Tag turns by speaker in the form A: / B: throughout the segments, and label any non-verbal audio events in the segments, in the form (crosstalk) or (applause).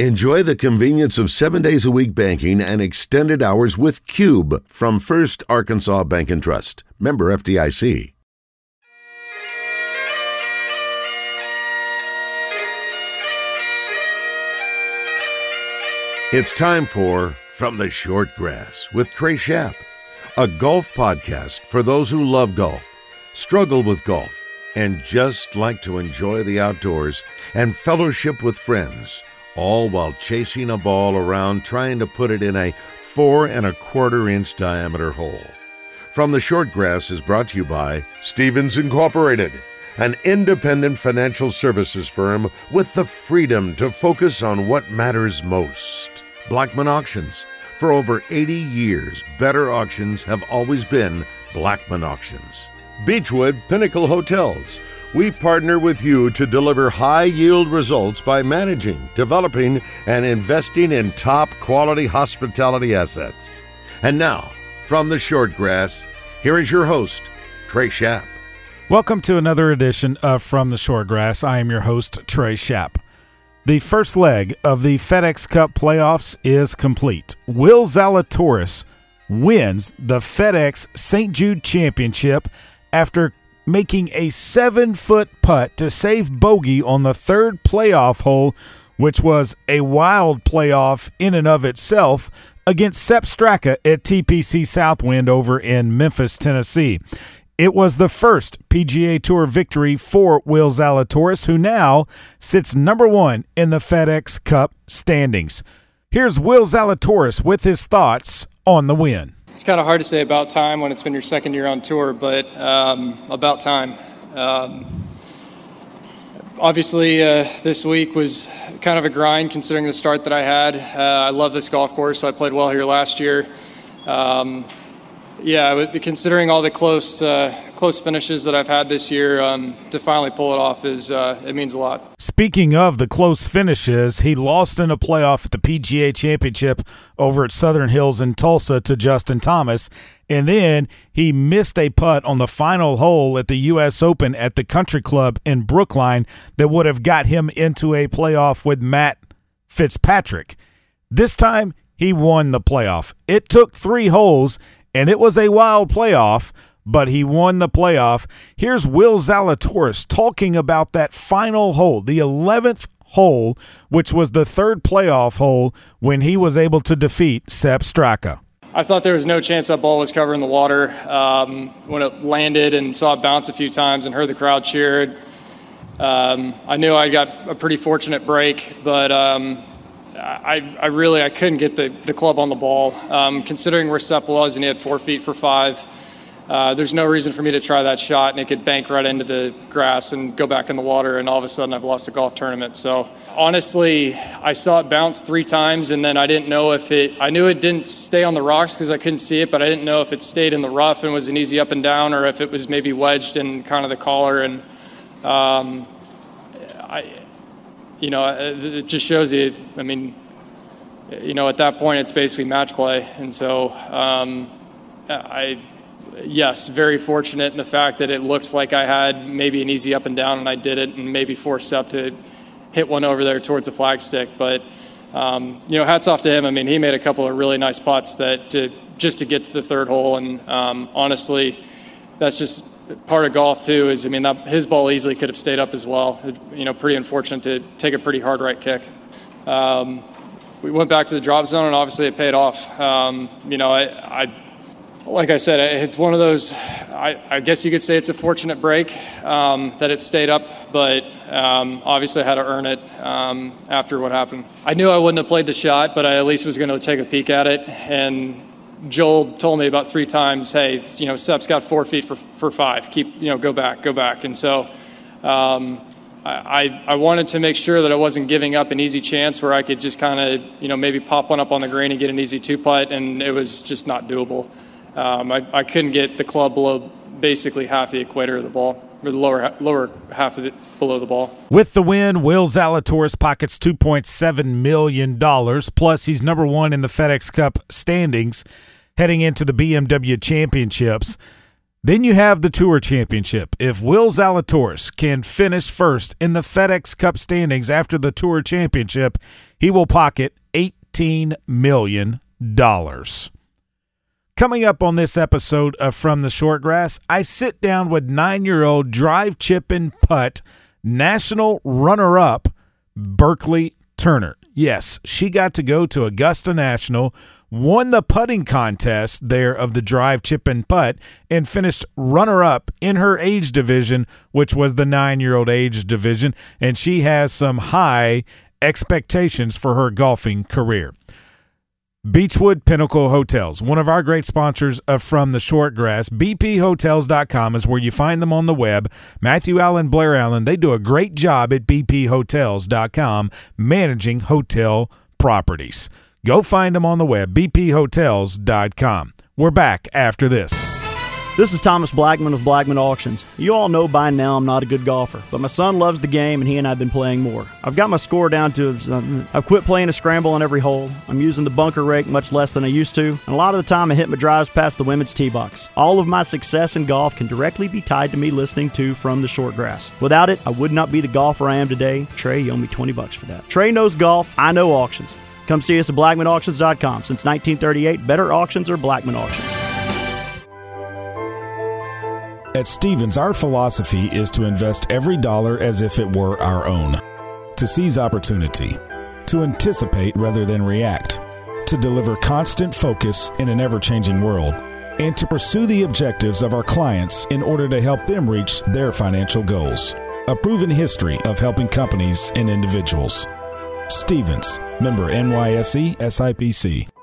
A: Enjoy the convenience of seven days a week banking and extended hours with Cube from First Arkansas Bank and Trust. Member FDIC. It's time for From the Short Grass with Trey Shapp, a golf podcast for those who love golf, struggle with golf, and just like to enjoy the outdoors and fellowship with friends all while chasing a ball around trying to put it in a four and a quarter inch diameter hole. From the Short Grass is brought to you by Stephens Incorporated, an independent financial services firm with the freedom to focus on what matters most. Blackman Auctions. For over 80 years, better auctions have always been Blackman Auctions. Beechwood Pinnacle Hotels we partner with you to deliver high yield results by managing, developing, and investing in top quality hospitality assets. And now, from the short grass, here is your host, Trey Shapp.
B: Welcome to another edition of From the Short Grass. I am your host, Trey Shapp. The first leg of the FedEx Cup playoffs is complete. Will Zalatoris wins the FedEx St. Jude Championship after making a seven foot putt to save bogey on the third playoff hole, which was a wild playoff in and of itself, against Sepp Straka at TPC Southwind over in Memphis, Tennessee. It was the first PGA Tour victory for Will Zalatoris, who now sits number one in the FedEx Cup standings. Here's Will Zalatoris with his thoughts on the win.
C: It's kind of hard to say about time when it's been your second year on tour, but um, about time. Um, obviously, uh, this week was kind of a grind considering the start that I had. Uh, I love this golf course. I played well here last year. Um, yeah, considering all the close uh, close finishes that I've had this year, um, to finally pull it off is uh, it means a lot.
B: Speaking of the close finishes, he lost in a playoff at the PGA Championship over at Southern Hills in Tulsa to Justin Thomas, and then he missed a putt on the final hole at the U.S. Open at the Country Club in Brookline that would have got him into a playoff with Matt Fitzpatrick. This time, he won the playoff. It took three holes, and it was a wild playoff but he won the playoff. Here's Will Zalatoris talking about that final hole, the 11th hole, which was the third playoff hole when he was able to defeat Sepp Straka.
C: I thought there was no chance that ball was covering the water um, when it landed and saw it bounce a few times and heard the crowd cheer. Um, I knew I got a pretty fortunate break, but um, I, I, really I couldn't get the, the club on the ball. Um, considering where Sepp was and he had four feet for five, uh, there's no reason for me to try that shot and it could bank right into the grass and go back in the water and all of a sudden I've lost a golf tournament. So honestly, I saw it bounce three times and then I didn't know if it, I knew it didn't stay on the rocks because I couldn't see it, but I didn't know if it stayed in the rough and was an easy up and down or if it was maybe wedged in kind of the collar. And, um, I, you know, it just shows you, I mean, you know, at that point it's basically match play. And so, um, I, yes, very fortunate in the fact that it looked like I had maybe an easy up and down, and I did it, and maybe forced up to hit one over there towards the flagstick. But um, you know, hats off to him. I mean, he made a couple of really nice putts that to, just to get to the third hole, and um, honestly, that's just part of golf too. Is I mean, that, his ball easily could have stayed up as well. It, you know, pretty unfortunate to take a pretty hard right kick. Um, we went back to the drop zone, and obviously it paid off. Um, you know, I, I like I said, it's one of those. I, I guess you could say it's a fortunate break um, that it stayed up, but um, obviously I had to earn it um, after what happened. I knew I wouldn't have played the shot, but I at least was going to take a peek at it. And Joel told me about three times, "Hey, you know, Sepp's got four feet for for five. Keep, you know, go back, go back." And so. Um, I, I wanted to make sure that I wasn't giving up an easy chance where I could just kind of, you know, maybe pop one up on the green and get an easy two putt, and it was just not doable. Um, I, I couldn't get the club below basically half the equator of the ball, or the lower lower half of it below the ball.
B: With the win, Will Zalatoris pockets two point seven million dollars. Plus, he's number one in the FedEx Cup standings heading into the BMW Championships. Then you have the Tour Championship. If Will Zalatoris can finish first in the FedEx Cup standings after the Tour Championship, he will pocket $18 million. Coming up on this episode of From the Shortgrass, I sit down with nine year old drive, chip, and putt national runner up Berkeley Turner. Yes, she got to go to Augusta National, won the putting contest there of the drive, chip, and putt, and finished runner up in her age division, which was the nine year old age division. And she has some high expectations for her golfing career. Beechwood Pinnacle Hotels, one of our great sponsors From the Shortgrass. BPHotels.com is where you find them on the web. Matthew Allen, Blair Allen, they do a great job at BPHotels.com managing hotel properties. Go find them on the web, BPHotels.com. We're back after this.
D: This is Thomas Blackman of Blackman Auctions. You all know by now I'm not a good golfer, but my son loves the game and he and I have been playing more. I've got my score down to, uh, I've quit playing a scramble on every hole. I'm using the bunker rake much less than I used to, and a lot of the time I hit my drives past the women's tee box. All of my success in golf can directly be tied to me listening to From the Short Grass. Without it, I would not be the golfer I am today. Trey, you owe me 20 bucks for that. Trey knows golf, I know auctions. Come see us at BlackmanAuctions.com. Since 1938, better auctions are Blackman Auctions.
B: At Stephens, our philosophy is to invest every dollar as if it were our own, to seize opportunity, to anticipate rather than react, to deliver constant focus in an ever changing world, and to pursue the objectives of our clients in order to help them reach their financial goals. A proven history of helping companies and individuals. Stephens, member NYSE SIPC.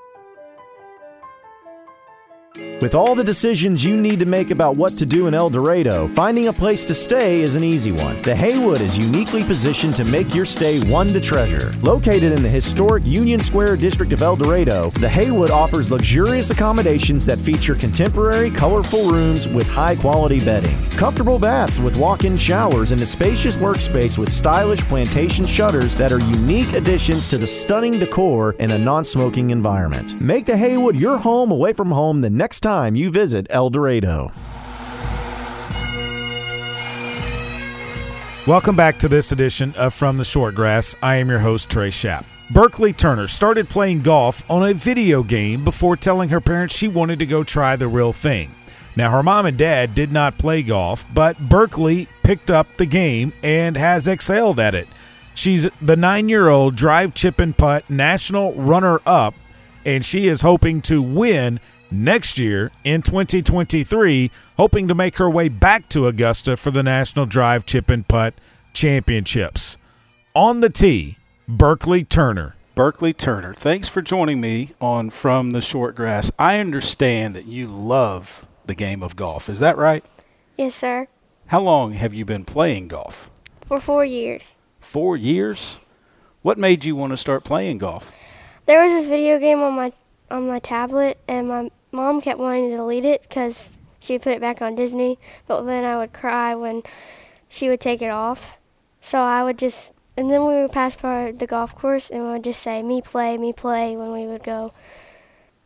E: With all the decisions you need to make about what to do in El Dorado, finding a place to stay is an easy one. The Haywood is uniquely positioned to make your stay one to treasure. Located in the historic Union Square district of El Dorado, the Haywood offers luxurious accommodations that feature contemporary, colorful rooms with high quality bedding, comfortable baths with walk in showers, and a spacious workspace with stylish plantation shutters that are unique additions to the stunning decor in a non smoking environment. Make the Haywood your home away from home the next time you visit El Dorado.
B: Welcome back to this edition of From the Shortgrass. I am your host, Trey Schapp. Berkeley Turner started playing golf on a video game before telling her parents she wanted to go try the real thing. Now, her mom and dad did not play golf, but Berkeley picked up the game and has excelled at it. She's the nine year old drive, chip, and putt national runner up, and she is hoping to win next year in 2023, hoping to make her way back to Augusta for the National Drive Chip and Putt Championships. On the tee, Berkeley Turner.
F: Berkeley Turner, thanks for joining me on From the Short Grass. I understand that you love the game of golf. Is that right?
G: Yes, sir.
F: How long have you been playing golf?
G: For four years.
F: Four years? What made you want to start playing golf?
G: There was this video game on my on my tablet, and my mom kept wanting to delete it because she put it back on Disney, but then I would cry when she would take it off. So I would just, and then we would pass by the golf course and we would just say, me play, me play when we would go.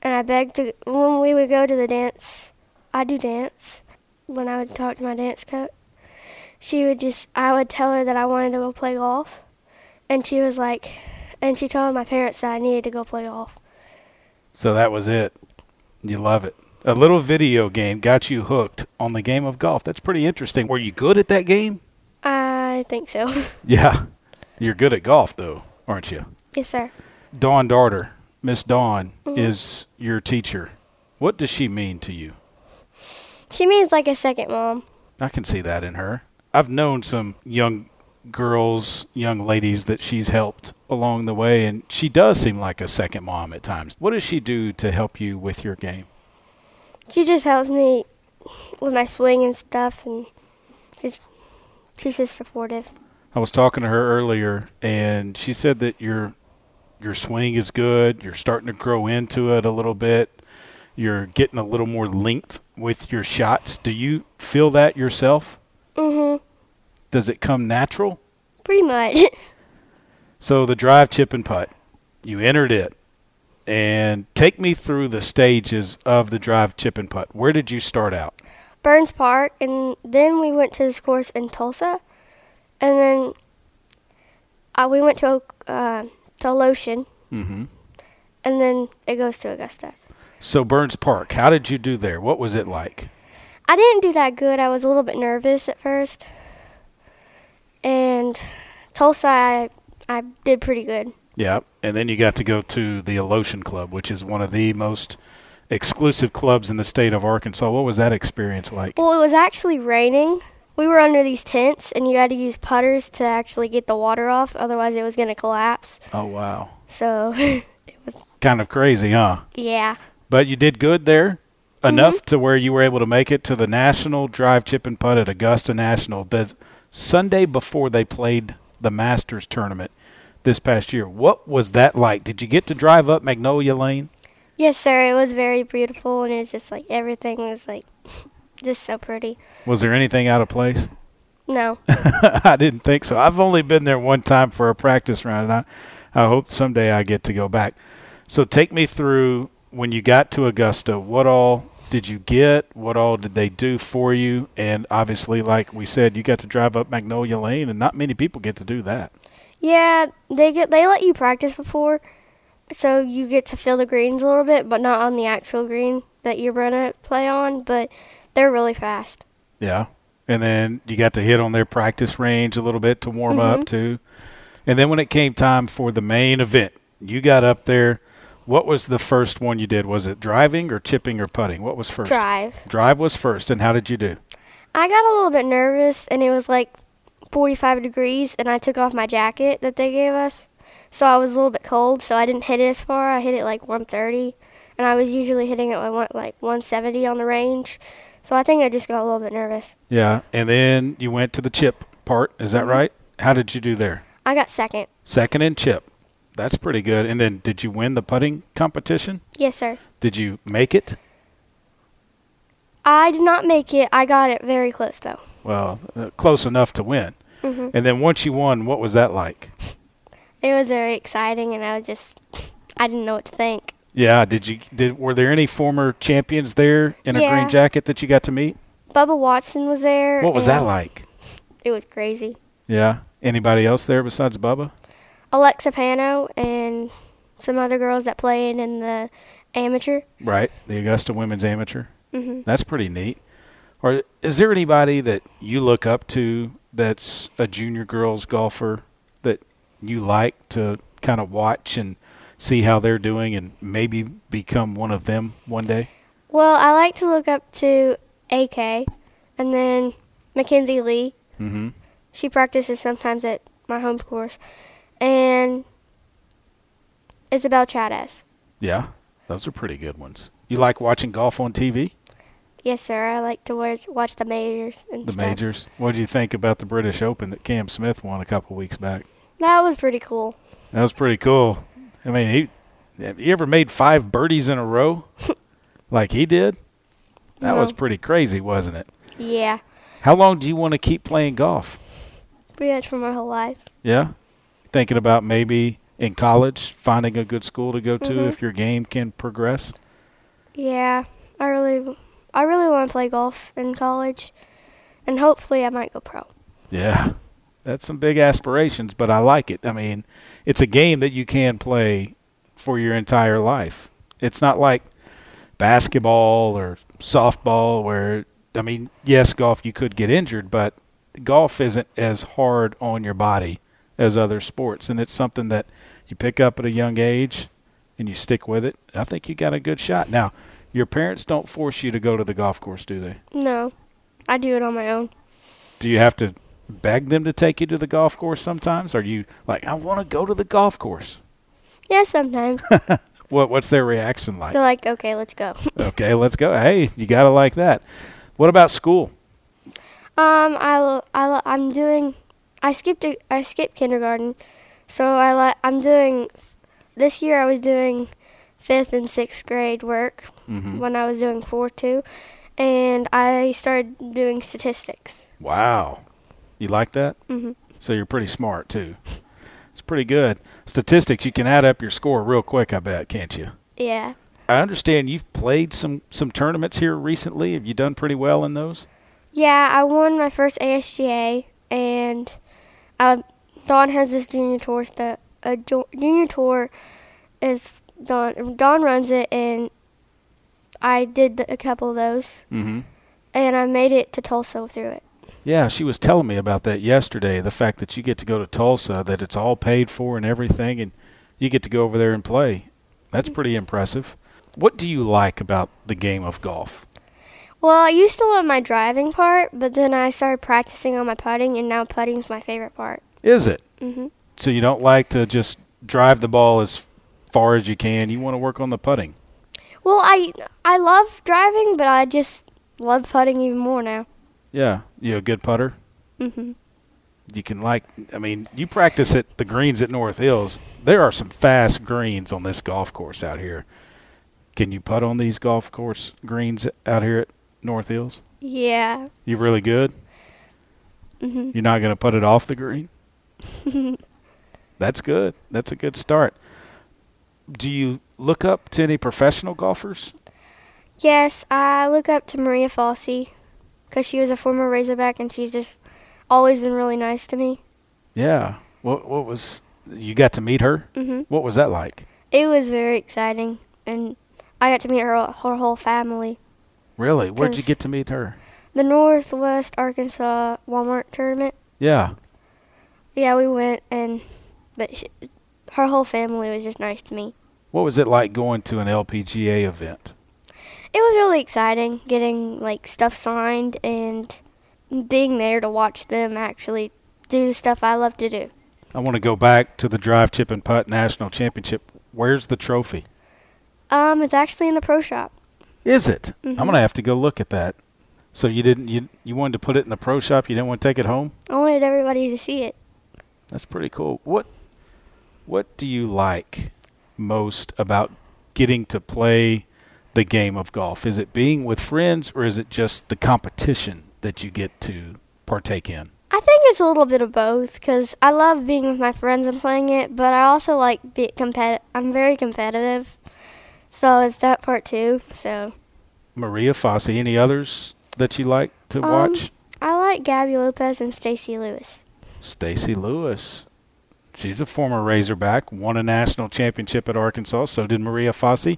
G: And I begged to, when we would go to the dance, I do dance, when I would talk to my dance coach, she would just, I would tell her that I wanted to go play golf. And she was like, and she told my parents that I needed to go play golf.
F: So that was it. You love it. A little video game got you hooked on the game of golf. That's pretty interesting. Were you good at that game?
G: I think so. (laughs)
F: Yeah. You're good at golf, though, aren't you?
G: yes, sir.
F: Dawn Darter, Miss Dawn,
G: Mhm.
F: is your teacher. What does she mean to you?
G: She means like a second mom.
F: I can see that in her. I've known some young girls, young ladies that she's helped along the way, and she does seem like a second mom at times. What does she do to help you with your game?
G: She just helps me with my swing and stuff, and she's she's just supportive.
F: I was talking to her earlier, and she said that your your swing is good. You're starting to grow into it a little bit. You're getting a little more length with your shots. Do you feel that yourself?
G: Mhm.
F: Does it come natural?
G: Pretty much.
F: So the drive, chip, and putt, you entered it, and take me through the stages of the drive, chip, and putt. Where did you start out?
G: Burns Park, and then we went to this course in Tulsa, and then uh, we went to uh, to Alotian,
F: Mm-hmm.
G: and then it goes to Augusta.
F: So Burns Park, how did you do there? What was it like?
G: I didn't do that good. I was a little bit nervous at first, and Tulsa, I, I did pretty good.
F: Yeah, and then you got to go to the Alotian Club, which is one of the most exclusive clubs in the state of Arkansas. What was that experience like?
G: Well, it was actually raining. We were under these tents, and you had to use putters to actually get the water off. Otherwise, it was going to collapse.
F: Oh wow,
G: So, (laughs) it was
F: kind of crazy, huh?
G: yeah.
F: But you did good there, enough mm-hmm. to where you were able to make it to the National Drive Chip and Putt at Augusta National the Sunday before they played the Masters tournament this past year. What was that like? Did you get to drive up Magnolia Lane?
G: Yes, sir. It was very beautiful, and it was just like everything was like (laughs) just so pretty.
F: Was there anything out of place?
G: No. (laughs)
F: I didn't think so. I've only been there one time for a practice round, and I, I hope someday I get to go back. So take me through when you got to Augusta. What all did you get? What all did they do for you? And obviously, like we said, you got to drive up Magnolia Lane, and not many people get to do that.
G: Yeah, they get they let you practice before, so you get to feel the greens a little bit, but not on the actual green that you're gonna play on. But they're really fast.
F: Yeah. And then you got to hit on their practice range a little bit to warm up mm-hmm. too. And then when it came time for the main event, you got up there. What was the first one you did? Was it driving or chipping or putting? What was first?
G: Drive.
F: Drive was first. And how did you do?
G: I got a little bit nervous, and it was like 45 degrees, and I took off my jacket that they gave us, so I was a little bit cold. So I didn't hit it as far. I hit it like 130, and I was usually hitting it like like 170 on the range. So I think I just got a little bit nervous.
F: Yeah. And then you went to the chip part. Is that mm-hmm. right? How did you do there?
G: I got second.
F: Second in chip. That's pretty good. And then did you win the putting competition?
G: Yes, sir.
F: Did you make it?
G: I did not make it. I got it very close though.
F: Well, uh, close enough to win.
G: Mhm.
F: And then once you won, what was that like?
G: It was very exciting, and I was just I didn't know what to think.
F: Yeah, did you did were there any former champions there in a green jacket that you got to meet?
G: Bubba Watson was there.
F: What was that like?
G: It was crazy.
F: Yeah. Anybody else there besides Bubba?
G: Alexa Pano and some other girls that played in the amateur.
F: Right, the Augusta Women's Amateur.
G: hmm
F: That's pretty neat. Or is there anybody that you look up to that's a junior girls golfer that you like to kind of watch and see how they're doing and maybe become one of them one day?
G: Well, I like to look up to AK, and then Mackenzie Lee.
F: Mm-hmm.
G: She practices sometimes at my home course, and Isabel Chavez.
F: Yeah, those are pretty good ones. You like watching golf on TV?
G: Yes, sir. I like to watch, watch the majors and
F: The
G: stuff.
F: majors. What did you think about the British Open that Cam Smith won a couple weeks back?
G: That was pretty cool.
F: That was pretty cool. I mean, he have you ever made five birdies in a row (laughs) like he did? That
G: No.
F: was pretty crazy, wasn't it?
G: Yeah,
F: How long do you want to keep playing golf?
G: pretty much for my whole life.
F: Yeah, thinking about maybe in college finding a good school to go to
G: Mhm.
F: if your game can progress.
G: Yeah, I really, I really want to play golf in college, and hopefully I might go pro.
F: Yeah, that's some big aspirations, but I like it. I mean, it's a game that you can play for your entire life. It's not like basketball or softball where I mean, yes, golf you could get injured, but golf isn't as hard on your body as other sports and it's something that you pick up at a young age and you stick with it. I think you got a good shot. Now, your parents don't force you to go to the golf course, do they?
G: No, I do it on my own.
F: do you have to beg them to take you to the golf course sometimes? Are you like, I want to go to the golf course?
G: Yeah, sometimes (laughs)
F: What What's their reaction like?
G: they're like, "Okay, let's go." (laughs)
F: okay, let's go. Hey, you gotta like that. What about school?
G: Um, I, I lo- I'm doing. I skipped. A, I skipped kindergarten, so I li- I'm doing. This year I was doing fifth and sixth grade work
F: Mm-hmm.
G: when I was doing fourth too, and I started doing statistics.
F: Wow, you like that?
G: hmm
F: So you're pretty smart too. It's pretty good. Statistics, you can add up your score real quick. I bet, can't you?
G: Yeah.
F: I understand you've played some some tournaments here recently. Have you done pretty well in those?
G: Yeah, I won my first ASGA, and uh, Dawn has this junior tour that a junior tour is Dawn. Dawn runs it, and I did the, a couple of those,
F: Mm-hmm.
G: and I made it to Tulsa through it.
F: Yeah, she was telling me about that yesterday. The fact that you get to go to Tulsa, that it's all paid for and everything, and you get to go over there and play. That's pretty impressive. What do you like about the game of golf?
G: Well, I used to love my driving part, but then I started practicing on my putting, and now putting's my favorite part.
F: Is it?
G: hmm
F: So you don't like to just drive the ball as far as you can. You want to work on the putting.
G: Well, I I love driving, but I just love putting even more now.
F: Yeah, you a good putter.
G: hmm
F: You can like. I mean, you practice at the greens at North Hills. There are some fast greens on this golf course out here. Can you putt on these golf course greens out here at North Hills?
G: Yeah.
F: You really good?
G: hmm
F: You're not going to put it off the green? (laughs) That's good. That's a good start. Do you look up to any professional golfers?
G: Yes, I look up to Maria Fassi because she was a former Razorback and she's just always been really nice to me.
F: Yeah. What what was you got to meet her?
G: hmm
F: What was that like?
G: It was very exciting, and I got to meet her her whole family.
F: Really? Where'd you get to meet her?
G: The Northwest Arkansas Walmart tournament.
F: Yeah.
G: Yeah, we went, and but sh her whole family was just nice to me.
F: What was it like going to an LPGA event?
G: It was really exciting getting like stuff signed and being there to watch them actually do the stuff I love to do.
F: I want to go back to the drive, chip, and putt national championship. Where's the trophy?
G: Um, it's actually in the pro shop.
F: Is it?
G: Mhm.
F: I'm gonna have to go look at that. So you didn't you you wanted to put it in the pro shop? You didn't want to take it home?
G: I wanted everybody to see it.
F: That's pretty cool. What what do you like most about getting to play the game of golf? Is it being with friends or is it just the competition that you get to partake in?
G: I think it's a little bit of both because I love being with my friends and playing it, but I also like be competi- I'm very competitive, so it's that part too. So
F: Maria Fassi, any others that you like to
G: Um,
F: watch?
G: I like Gaby Lopez and Stacy Lewis.
F: Stacy Lewis. She's a former Razorback, won a national championship at Arkansas. So did Maria Fassi.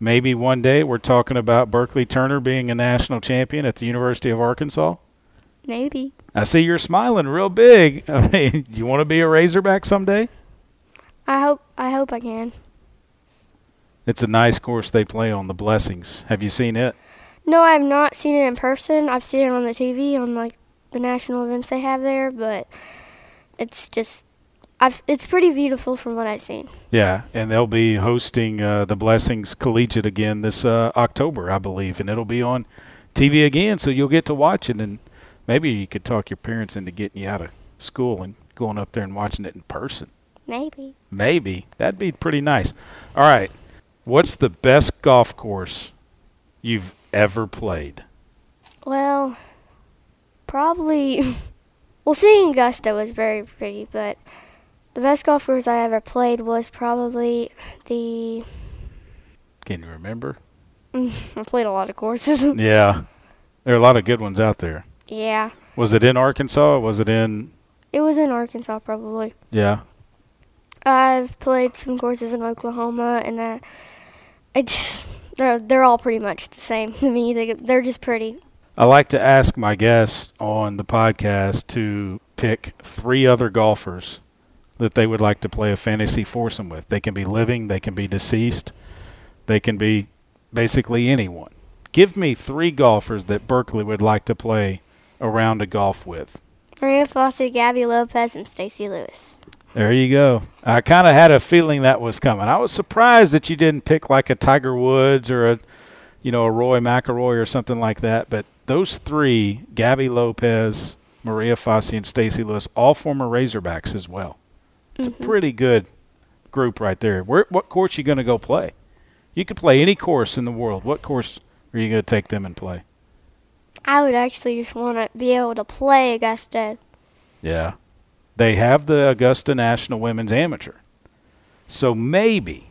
F: Maybe one day we're talking about Berkeley Turner being a national champion at the University of Arkansas.
G: Maybe.
F: I see you're smiling real big. (laughs) I mean, you want to be a Razorback someday?
G: I hope I hope I can.
F: It's a nice course they play on the Blessings. Have you seen it?
G: No, I have not seen it in person. I've seen it on the TV on like the national events they have there, but it's just I've it's pretty beautiful from what I've seen.
F: Yeah, and they'll be hosting uh, the Blessings Collegiate again this uh, October, I believe, and it'll be on TV again, so you'll get to watch it, and maybe you could talk your parents into getting you out of school and going up there and watching it in person.
G: Maybe.
F: Maybe that'd be pretty nice. All right, what's the best golf course you've ever played?
G: Well, probably. (laughs) well, seeing Augusta was very pretty, but the best golf course I ever played was probably the.
F: Can you remember? (laughs)
G: I played a lot of courses. (laughs)
F: Yeah, there are a lot of good ones out there.
G: yeah,
F: Was it in Arkansas? Was it in?
G: it was in Arkansas probably.
F: Yeah.
G: I've played some courses in Oklahoma, and that I just they're they're all pretty much the same to me. They they're just pretty.
F: I like to ask my guests on the podcast to pick three other golfers that they would like to play a fantasy foursome with. They can be living, they can be deceased, they can be basically anyone. Give me three golfers that Berkeley would like to play around a round of golf with.
G: Maria Fassi, Gaby Lopez, and Stacy Lewis.
F: There you go. I kind of had a feeling that was coming. I was surprised that you didn't pick like a Tiger Woods or a, you know, a Rory McIlroy or something like that. But those three, Gaby Lopez, Maria Fassi, and Stacy Lewis, all former Razorbacks as well. It's a mm-hmm. pretty good group right there. Where, what course you going to go play? You could play any course in the world. What course are you going to take them and play?
G: I would actually just want to be able to play Augusta.
F: Yeah. They have the Augusta National Women's Amateur. So maybe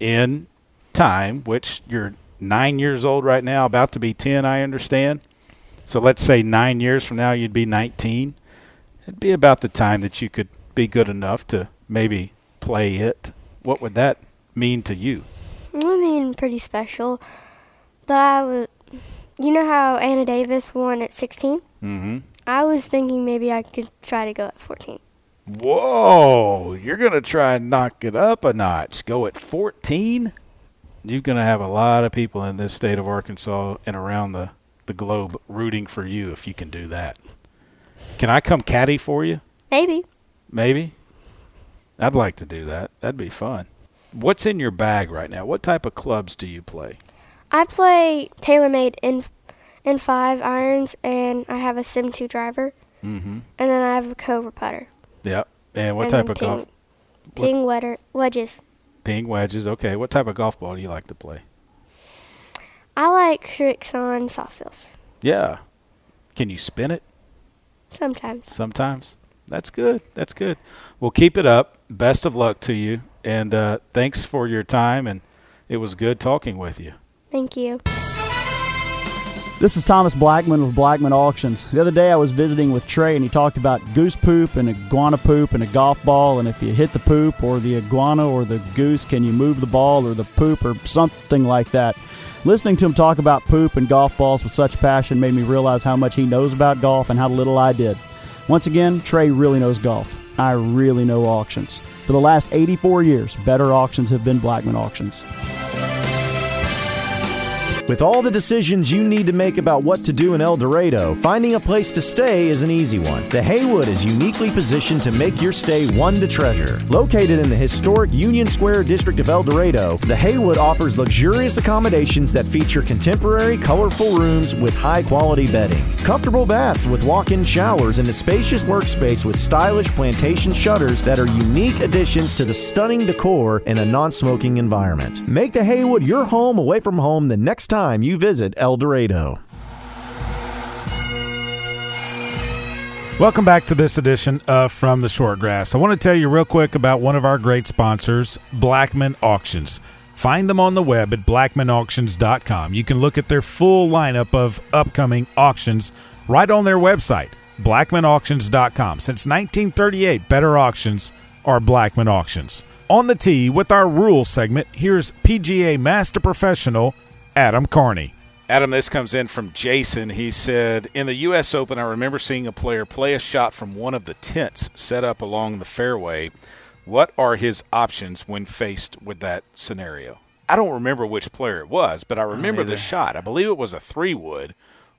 F: in time, which you're nine years old right now, about to be 10, I understand. So let's say nine years from now, you'd be 19. It'd be about the time that you could be good enough to maybe play it. What would that mean to you?
G: I mean, pretty special. But I would, you know how Anna Davis won at 16?
F: Mm-hmm.
G: I was thinking maybe I could try to go at 14.
F: Whoa, you're going to try and knock it up a notch. Go at 14? You're going to have a lot of people in this state of Arkansas and around the, the globe rooting for you if you can do that. Can I come caddy for you?
G: Maybe.
F: Maybe. I'd like to do that. That'd be fun. What's in your bag right now? What type of clubs do you play?
G: I play TaylorMade in in five irons, and I have a Sim 2 driver,
F: Mm-hmm.
G: and then I have a Cobra putter.
F: Yep. And what
G: and
F: type of golf?
G: ping, Ping wetter, wedges.
F: Ping wedges. Okay. What type of golf ball do you like to play?
G: I like Srixon Soft Feel
F: Yeah. Can you spin it
G: sometimes.
F: sometimes? That's good. That's good. Well, keep it up. Best of luck to you. And uh, thanks for your time. And it was good talking with you.
G: Thank you.
D: This is Thomas Blackman with Blackman Auctions. The other day I was visiting with Trey and he talked about goose poop and iguana poop and a golf ball. And if you hit the poop or the iguana or the goose, can you move the ball or the poop or something like that? Listening to him talk about poop and golf balls with such passion made me realize how much he knows about golf and how little I did. Once again, Trey really knows golf. I really know auctions. For the last 84 years, better auctions have been Blackman Auctions.
E: With all the decisions you need to make about what to do in El Dorado, finding a place to stay is an easy one. The Haywood is uniquely positioned to make your stay one to treasure. Located in the historic Union Square district of El Dorado, the Haywood offers luxurious accommodations that feature contemporary, colorful rooms with high quality bedding, comfortable baths with walk in showers, and a spacious workspace with stylish plantation shutters that are unique additions to the stunning decor in a non smoking environment. Make the Haywood your home away from home the next time you visit El Dorado.
B: Welcome back to this edition of From the Shortgrass. I want to tell you real quick about one of our great sponsors, Blackman Auctions. Find them on the web at blackmanauctions.com. You can look at their full lineup of upcoming auctions right on their website, blackmanauctions.com. Since 1938, better auctions are Blackman Auctions. On the tee with our rules segment, here's PGA Master Professional Adam Carney.
F: Adam, this comes in from Jason. He said, In the U.S. Open, I remember seeing a player play a shot from one of the tents set up along the fairway. What are his options when faced with that scenario? I don't remember which player it was, but I remember the shot. I believe it was a three wood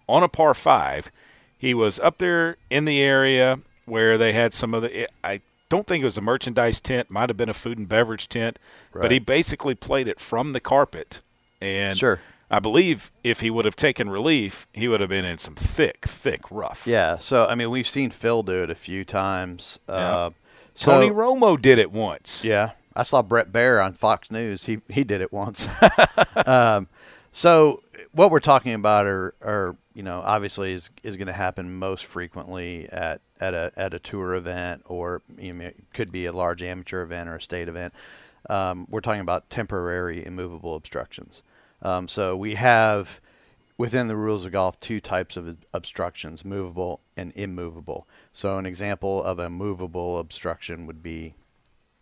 F: on a par five. He was up there in the area where they had some of the. I don't think it was a merchandise tent, might have been a food and beverage tent, but he basically played it from the carpet. And
H: Sure.
F: I believe if he would have taken relief, he would have been in some thick, thick rough.
H: Yeah. So I mean, we've seen Phil do it a few times. Uh, so,
F: Tony Romo did it once.
H: Yeah, I saw Bret Baier on Fox News. He he did it once. (laughs) um, so what we're talking about are, are you know obviously is is going to happen most frequently at at a at a tour event or you know, it could be a large amateur event or a state event. Um, we're talking about temporary immovable obstructions. Um, so we have within the rules of golf two types of obstructions movable and immovable. So an example of a movable obstruction would be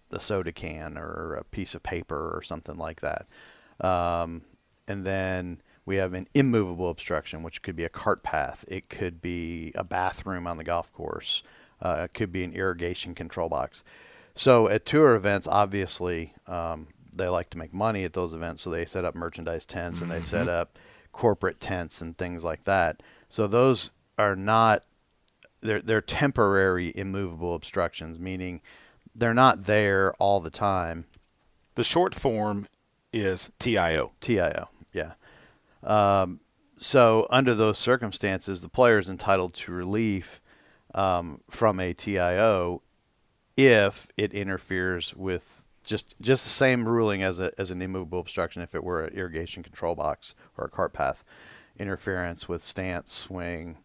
H: the soda can or a piece of paper or something like that. Um, and then we have an immovable obstruction which could be a cart path. It could be a bathroom on the golf course. Uh, it could be an irrigation control box. So at tour events obviously um, they like to make money at those events so they set up merchandise tents and they set up corporate tents and things like that. So those are not they're they're temporary immovable obstructions, meaning they're not there all the time.
F: The short form is TIO.
H: TIO, yeah. Um, so under those circumstances, the player is entitled to relief um, from a TIO if it interferes with just just the same ruling as a as an immovable obstruction if it were an irrigation control box or a cart path interference with stance, swing,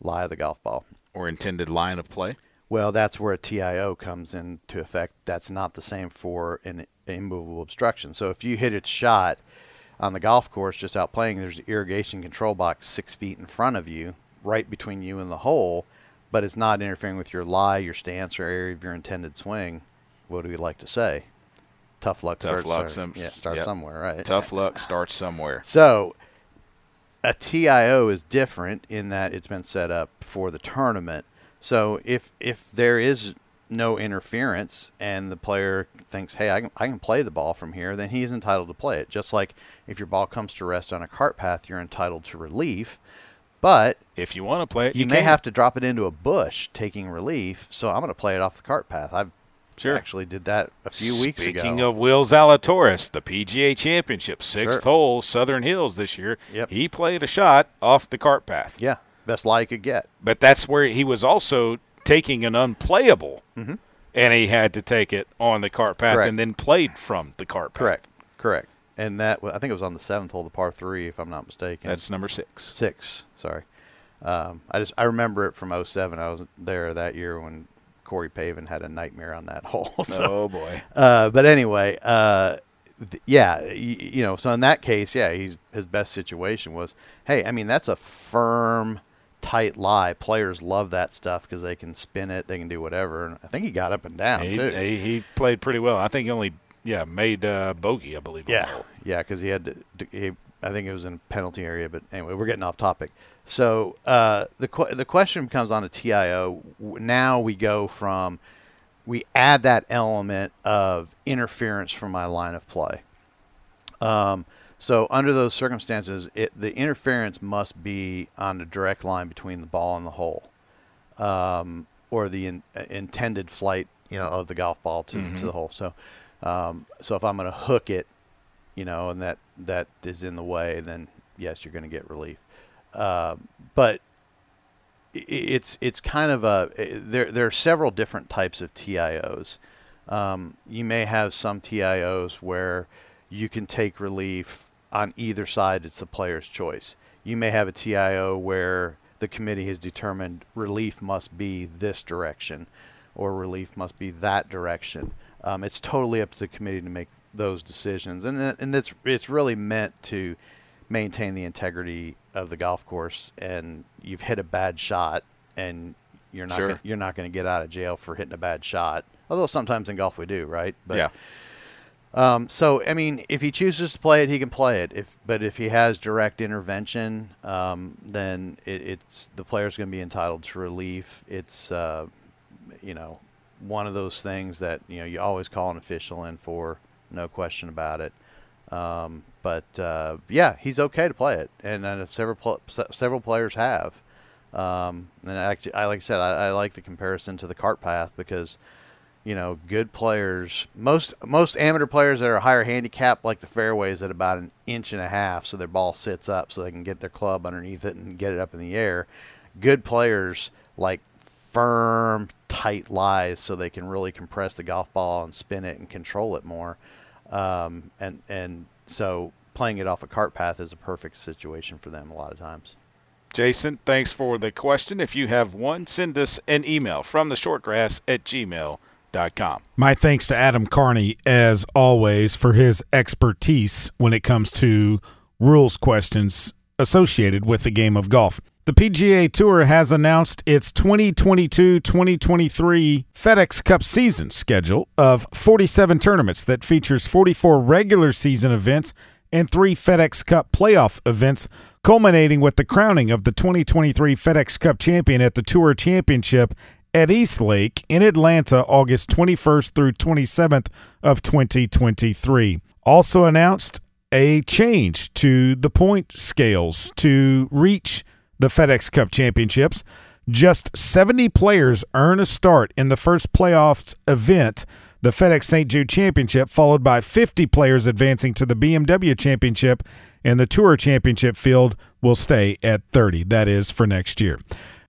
H: lie of the golf ball.
F: Or intended line of play.
H: Well, that's where a TIO comes into effect. That's not the same for an immovable obstruction. So if you hit a shot on the golf course just out playing, there's an irrigation control box six feet in front of you, right between you and the hole, but it's not interfering with your lie, your stance, or area of your intended swing. What do we like to say? Tough luck
I: Tough
H: starts
I: luck
H: some- yeah, start
I: yep.
H: somewhere, right?
I: Tough luck starts somewhere. (laughs)
H: So a TIO is different in that it's been set up for the tournament. So if if there is no interference and the player thinks, "Hey, I can, I can play the ball from here," then he's entitled to play it. Just like if your ball comes to rest on a cart path, you're entitled to relief. But
F: If you want to play it,
H: you,
F: you,
H: may
F: can.
H: have to drop it into a bush taking relief. So I'm going to play it off the cart path. I
F: Sure.
H: actually did that a few weeks ago.
F: Speaking of Will Zalatoris, the PGA Championship, sixth
H: Sure.
F: hole, Southern Hills this year.
H: Yep.
F: He played a shot off the cart path.
H: yeah, best lie you could get.
F: But that's where he was also taking an unplayable,
H: Mhm.
F: and he had to take it on the cart path
H: Correct.
F: and then played from the cart path.
H: Correct, correct. And that I think it was on the seventh hole, the par three, if I'm not mistaken.
F: That's number six.
H: six. Sorry, um, I just I remember it from 07. I was there that year when Corey Pavin had a nightmare on that (laughs) hole. So,
F: oh boy.
H: uh, but anyway, uh, th- yeah, y- you know, so in that case, yeah, he's his best situation was, hey, I mean, that's a firm, tight lie. Players love that stuff because they can spin it, they can do whatever. And I think he got up and down
F: He,
H: too.
F: he, he played pretty well. I think he only yeah made uh, bogey, I believe.
H: Yeah, yeah, because he had to. to- He, I think it was in penalty area, but anyway, we're getting off topic. So uh, the que- the question comes on a TIO. Now we go from we add that element of interference from my line of play. Um, so under those circumstances, it, the interference must be on the direct line between the ball and the hole, um, or the in, uh, intended flight, you know, of the golf ball to, to the hole. So, um, so if I'm going to hook it, you know, and that that is in the way, then yes, you're going to get relief. But it's it's kind of a there there are several different types of TIOs. Um, you may have some TIOs where you can take relief on either side. It's the player's choice. You may have a TIO where the committee has determined relief must be this direction, or relief must be that direction. Um, it's totally up to the committee to make those decisions, and and it's it's really meant to maintain the integrity of the golf course. And you've hit a bad shot, and you're not
I: Sure.
H: gonna, you're not going to get out of jail for hitting a bad shot. Although sometimes in golf we do, right? But,
I: yeah.
H: Um, so I mean, if he chooses to play it, he can play it. If but if he has direct intervention, um, then it, it's the player's going to be entitled to relief. It's uh, you know one of those things that you know you always call an official in for, no question about it. Um, but uh, yeah, he's okay to play it, and uh, several pl- several players have. Um, and actually, I like I said, I, I like the comparison to the cart path because you know, good players. Most most amateur players that are higher handicap like the fairways at about an inch and a half, so their ball sits up, so they can get their club underneath it and get it up in the air. Good players like firm, tight lies, so they can really compress the golf ball and spin it and control it more. Um, and and so playing it off a cart path is a perfect situation for them a lot of times.
F: Jason, thanks for the question. If you have one, send us an email from the shortgrass at gmail.com.
B: My thanks to Adam Carney, as always, for his expertise when it comes to rules questions associated with the game of golf. The PGA Tour has announced its 2022 2023 FedEx Cup season schedule of 47 tournaments that features 44 regular season events and three FedEx Cup playoff events, culminating with the crowning of the 2023 FedEx Cup champion at the Tour Championship at East Lake in Atlanta, August 21st through 27th of 2023. Also announced a change to the point scales to reach the FedEx Cup championships. Just 70 players earn a start in the first playoffs event, the FedEx St. Jude Championship, followed by 50 players advancing to the BMW Championship, and the Tour Championship field will stay at 30. That is for next year.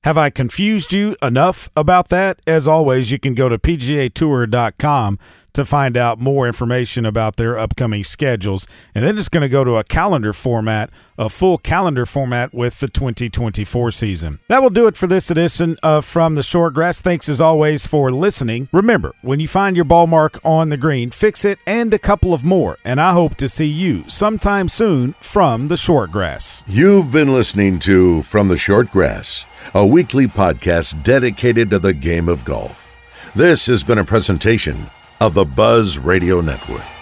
B: Have I confused you enough about that? As always, you can go to PGAtour.com to find out more information about their upcoming schedules. And then it's going to go to a calendar format, a full calendar format with the 2024 season. That will do it for this edition of From the Shortgrass. Thanks as always for listening. Remember, when you find your ball mark on the green, fix it and a couple of more. And I hope to see you sometime soon from the Shortgrass.
A: You've been listening to From the Shortgrass, a weekly podcast dedicated to the game of golf. This has been a presentation of the Buzz Radio Network.